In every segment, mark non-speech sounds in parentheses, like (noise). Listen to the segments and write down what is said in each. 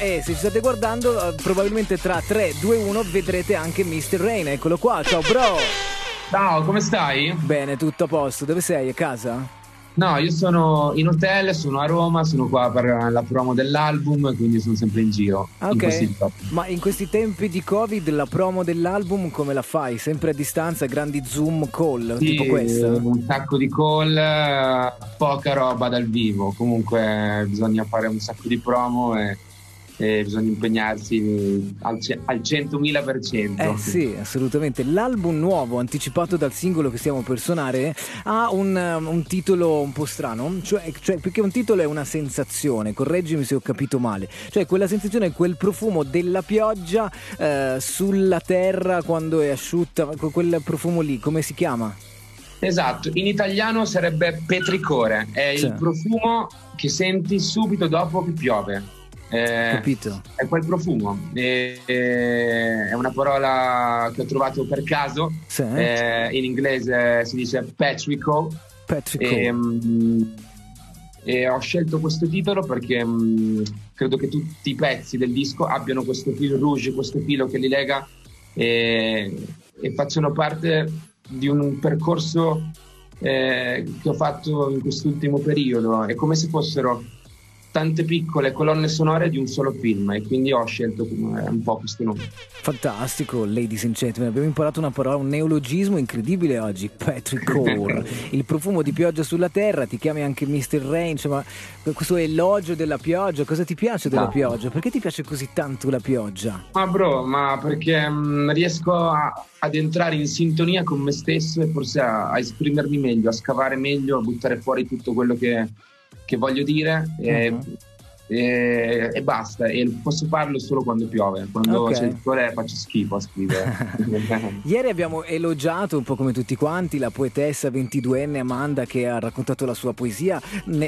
e se ci state guardando eh, probabilmente tra 3, 2, 1 vedrete anche Mr. Rain. Eccolo qua, ciao bro! Ciao, come stai? Bene, tutto a posto. Dove sei? A casa? No, io sono in hotel, sono a Roma, sono qua per la promo dell'album, quindi sono sempre in giro. Ah, ok. In Ma in questi tempi di Covid la promo dell'album come la fai? Sempre a distanza, grandi zoom call, sì, tipo questa? Un sacco di call, poca roba dal vivo. Comunque bisogna fare un sacco di promo e eh, bisogna impegnarsi al, al 100.000%. Eh sì, assolutamente. L'album nuovo, anticipato dal singolo che stiamo per suonare, ha un, um, un titolo un po' strano, cioè, cioè, perché un titolo è una sensazione, correggimi se ho capito male, cioè quella sensazione, quel profumo della pioggia eh, sulla terra quando è asciutta, quel profumo lì, come si chiama? Esatto, in italiano sarebbe petricore, è sì. il profumo che senti subito dopo che piove. Eh, Capito. È quel profumo. Eh, è una parola che ho trovato per caso. Sì. Eh, in inglese si dice petrico. Petrico. E, um, e ho scelto questo titolo perché um, credo che tutti i pezzi del disco abbiano questo filo rouge, questo filo che li lega e, e facciano parte di un percorso eh, che ho fatto in quest'ultimo periodo. È come se fossero tante piccole colonne sonore di un solo film e quindi ho scelto un po' questo nome. Fantastico, ladies and gentlemen, abbiamo imparato una parola, un neologismo incredibile oggi, Patrick Core, (laughs) il profumo di pioggia sulla terra, ti chiami anche Mr. Rain, insomma, questo elogio della pioggia, cosa ti piace della ah. pioggia? Perché ti piace così tanto la pioggia? Ma bro, ma perché mm, riesco a, ad entrare in sintonia con me stesso e forse a, a esprimermi meglio, a scavare meglio, a buttare fuori tutto quello che che voglio dire uh-huh. E, e, basta. E posso farlo solo quando piove. Quando okay. c'è il sole faccio schifo a scrivere. (laughs) Ieri abbiamo elogiato un po' come tutti quanti la poetessa 22enne Amanda che ha raccontato la sua poesia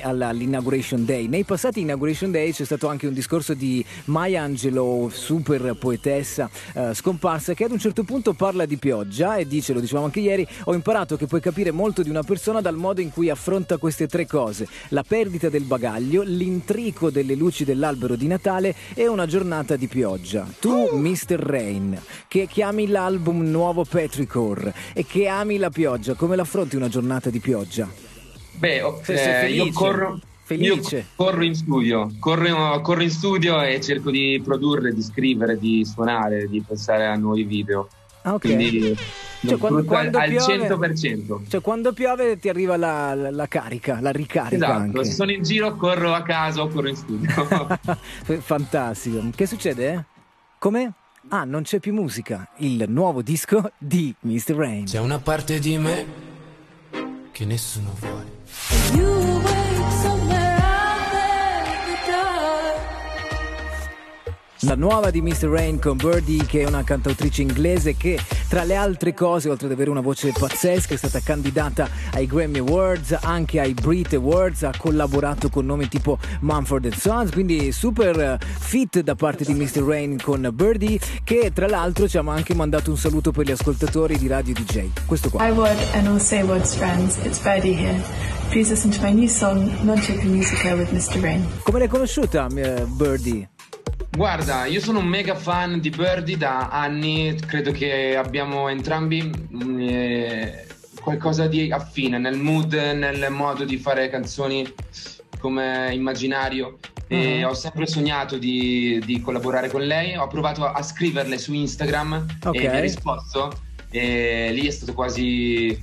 all'inauguration day. Nei passati inauguration day c'è stato anche un discorso di Maya Angelou super poetessa eh, scomparsa che ad un certo punto parla di pioggia e dice lo dicevamo anche ieri ho imparato che puoi capire molto di una persona dal modo in cui affronta queste tre cose la perdita perdita del bagaglio, l'intrico delle luci dell'albero di Natale e una giornata di pioggia. Tu, Mr. Rain, che chiami l'album nuovo Petrichor e che ami la pioggia, come l'affronti una giornata di pioggia? Beh, oh, eh, io corro... Felice. Io corro in studio, corro, corro in studio e cerco di produrre, di scrivere, di suonare, di pensare a nuovi video. Ah, ok. Quindi cioè, quando, quando al piove, 100%. Cioè, quando piove ti arriva la, la, la carica, la ricarica. Esatto, anche. se sono in giro corro a casa o corro in studio. (laughs) Fantastico. Che succede? Come? Ah, non c'è più musica. Il nuovo disco di Mr. Rain. C'è una parte di me che nessuno vuole. La nuova di Mr. Rain con Birdie, che è una cantautrice inglese che, tra le altre cose, oltre ad avere una voce pazzesca, è stata candidata ai Grammy Awards, anche ai Brit Awards, ha collaborato con nomi tipo Mumford Sons, quindi super eh, fit da parte di Mr. Rain con Birdie, che tra l'altro ci ha anche mandato un saluto per gli ascoltatori di Radio DJ. Questo qua. Hi Word and all say words friends, it's Birdie here. Please listen to my new song, Non c'è più musica with Mr. Rain. Come l'hai conosciuta, uh, Birdie? Guarda, io sono un mega fan di Birdie da anni, credo che abbiamo entrambi mm, eh, qualcosa di affine nel mood, nel modo di fare canzoni come immaginario. Uh-huh. ho sempre sognato di, di, collaborare con lei, ho provato a scriverle su Instagram okay. e mi ha risposto e lì è stato quasi,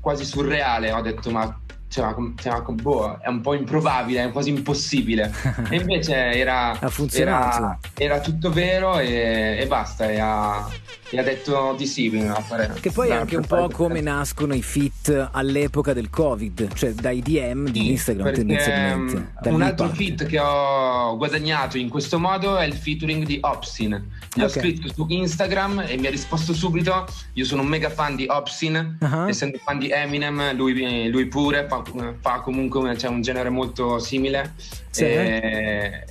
quasi surreale, ho detto ma cioè, cioè, boh, è un po' improbabile, è quasi impossibile. (laughs) E invece era, era, era tutto vero e, e basta. E ha, e ha, detto di sì. A fare, che poi è anche un po' come nascono i fit all'epoca del Covid, cioè dai DM di sì, Instagram tendenzialmente. Un altro parte. fit che ho guadagnato in questo modo è il featuring di Opsin. Gli okay. ho scritto su Instagram e mi ha risposto subito. Io sono un mega fan di Opsin, uh-huh. essendo fan di Eminem, lui, lui pure fa, fa comunque c'è un genere molto simile. Sì. E,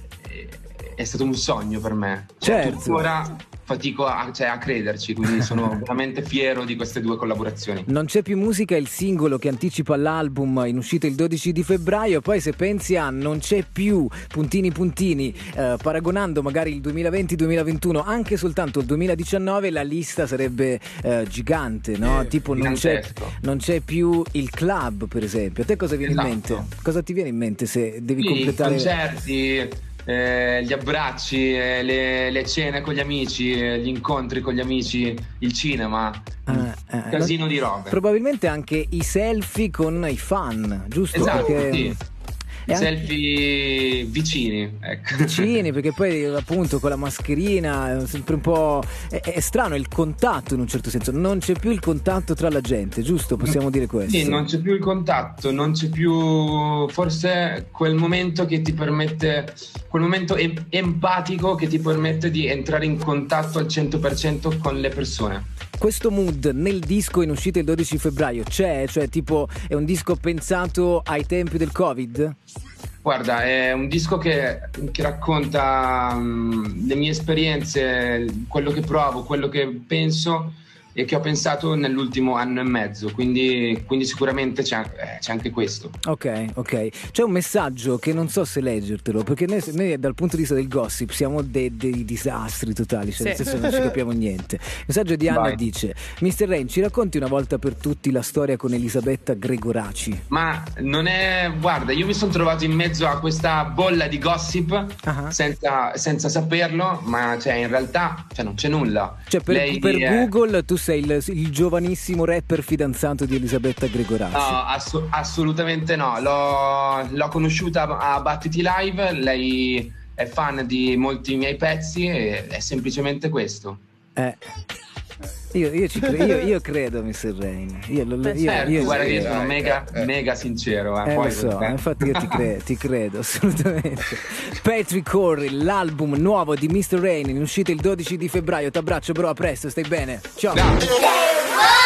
è stato un sogno per me. Cioè, certo. Tuttora fatico a, cioè, a crederci, quindi sono (laughs) veramente fiero di queste due collaborazioni. Non c'è più musica, è il singolo che anticipa l'album in uscita il 12 di febbraio, poi se pensi a non c'è più puntini puntini, eh, paragonando magari il 2020-2021 anche soltanto il 2019, la lista sarebbe eh, gigante, no? Eh, tipo non c'è, non c'è, più il club per esempio. A te cosa viene esatto. in mente? Cosa ti viene in mente se devi sì, completare... Concerti eh, gli abbracci, eh, le, le, cene con gli amici, eh, gli incontri con gli amici, il cinema, ah, casino di robe. Probabilmente anche i selfie con i fan, giusto? Esatto, Perché... sì anche... selfie vicini. Ecco. Vicini, (laughs) perché poi appunto con la mascherina è sempre un po'. È, è, strano il contatto in un certo senso. Non c'è più il contatto tra la gente, giusto? Possiamo dire questo? Sì, non c'è più il contatto, non c'è più forse quel momento che ti permette, quel momento em- empatico che ti permette di entrare in contatto al 100% con le persone. Questo mood nel disco in uscita il 12 febbraio c'è? Cioè, tipo, è un disco pensato ai tempi del Covid? Guarda, è un disco che, che racconta um, le mie esperienze, quello che provo, quello che penso e che ho pensato nell'ultimo anno e mezzo, quindi, quindi sicuramente c'è, eh, c'è, anche questo. Ok, ok. C'è un messaggio che non so se leggertelo, perché noi, noi dal punto di vista del gossip siamo dei, dei disastri totali, cioè sì. nel senso non ci capiamo niente. Il messaggio di Anna Vai. dice, Mr. Rain, ci racconti una volta per tutti la storia con Elisabetta Gregoraci? Ma non è... guarda, io mi sono trovato in mezzo a questa bolla di gossip uh-huh. senza, senza, saperlo, ma cioè, in realtà cioè, non c'è nulla. Cioè per, Lei per è... Google tu sei il, il, giovanissimo rapper fidanzato di Elisabetta Gregoracci. No, ass- assolutamente no. L'ho, l'ho conosciuta a Battiti Live, lei è fan di molti miei pezzi e è semplicemente questo. Eh. Io, io, cre- io, io, (laughs) credo, Mr. Rain. Io, lo, io, certo, io, guarda che io sono mega, eh, eh. mega sincero. Eh, eh lo so, eh. infatti io ti, cre- ti, credo (laughs) assolutamente. Patrick Corry, l'album nuovo di Mr. Rain, in uscita il 12 di febbraio. Ti abbraccio, bro. A presto, stai bene. Ciao. No.